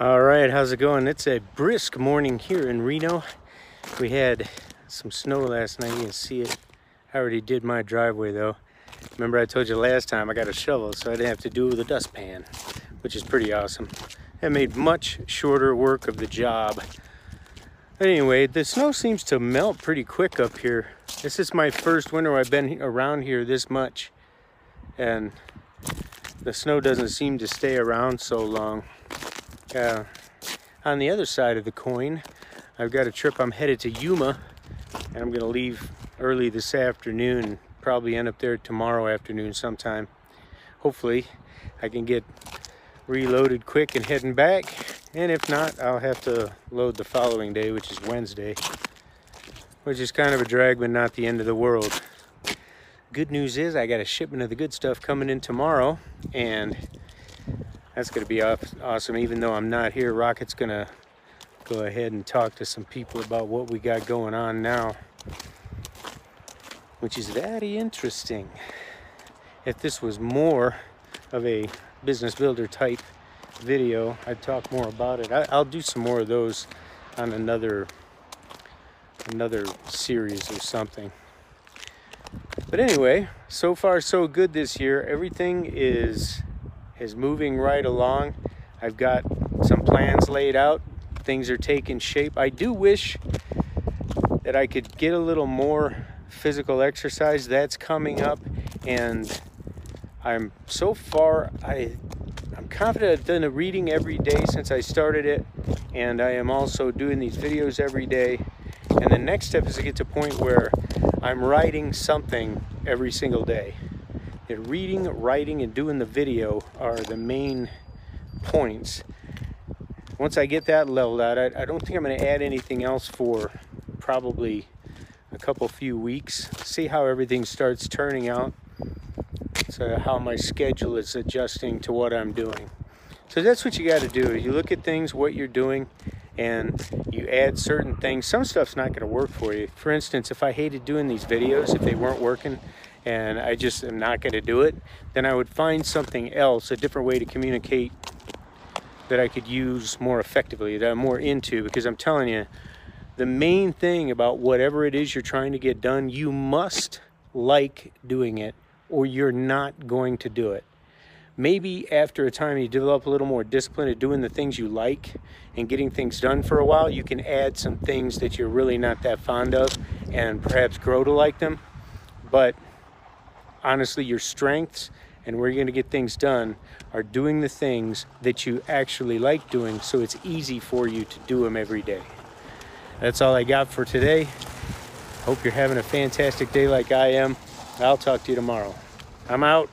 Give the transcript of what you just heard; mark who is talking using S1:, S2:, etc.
S1: All right, how's it going? It's a brisk morning here in Reno. We had some snow last night. You can see it. I already did my driveway though. Remember I told you last time I got a shovel so I didn't have to do the dustpan, which is pretty awesome. It made much shorter work of the job. Anyway, the snow seems to melt pretty quick up here. This is my first winter I've been around here this much. And the snow doesn't seem to stay around so long. Uh, on the other side of the coin, I've got a trip. I'm headed to Yuma, and I'm going to leave early this afternoon. Probably end up there tomorrow afternoon sometime. Hopefully, I can get reloaded quick and heading back. And if not, I'll have to load the following day, which is Wednesday, which is kind of a drag, but not the end of the world. Good news is I got a shipment of the good stuff coming in tomorrow, and that's going to be awesome. Even though I'm not here, Rocket's going to go ahead and talk to some people about what we got going on now, which is very interesting. If this was more of a business builder type video, I'd talk more about it. I, will do some more of those on another another series or something. But anyway, so far so good this year. Everything is is moving right along. I've got some plans laid out. Things are taking shape. I do wish that I could get a little more physical exercise. That's coming up and I'm so far I I'm confident I've done a reading every day since I started it and I am also doing these videos every day. And the next step is to get to a point where I'm writing something every single day that reading, writing, and doing the video are the main points. Once I get that leveled out, I, I don't think I'm going to add anything else for probably a couple few weeks. See how everything starts turning out. So how my schedule is adjusting to what I'm doing. So that's what you got to do. You look at things, what you're doing, and you add certain things. Some stuff's not going to work for you. For instance, if I hated doing these videos, if they weren't working, and I just am not going to do it, then I would find something else, a different way to communicate that I could use more effectively, that I'm more into, because I'm telling you, the main thing about whatever it is you're trying to get done, you must like doing it or you're not going to do it. Maybe after a time you develop a little more discipline at doing the things you like and getting things done for a while, you can add some things that you're really not that fond of and perhaps grow to like them. But honestly your strengths and where you're going to get things done are doing the things that you actually like doing so it's easy for you to do them every day. That's all I got for today. Hope you're having a fantastic day like I am. I'll talk to you tomorrow. I'm out.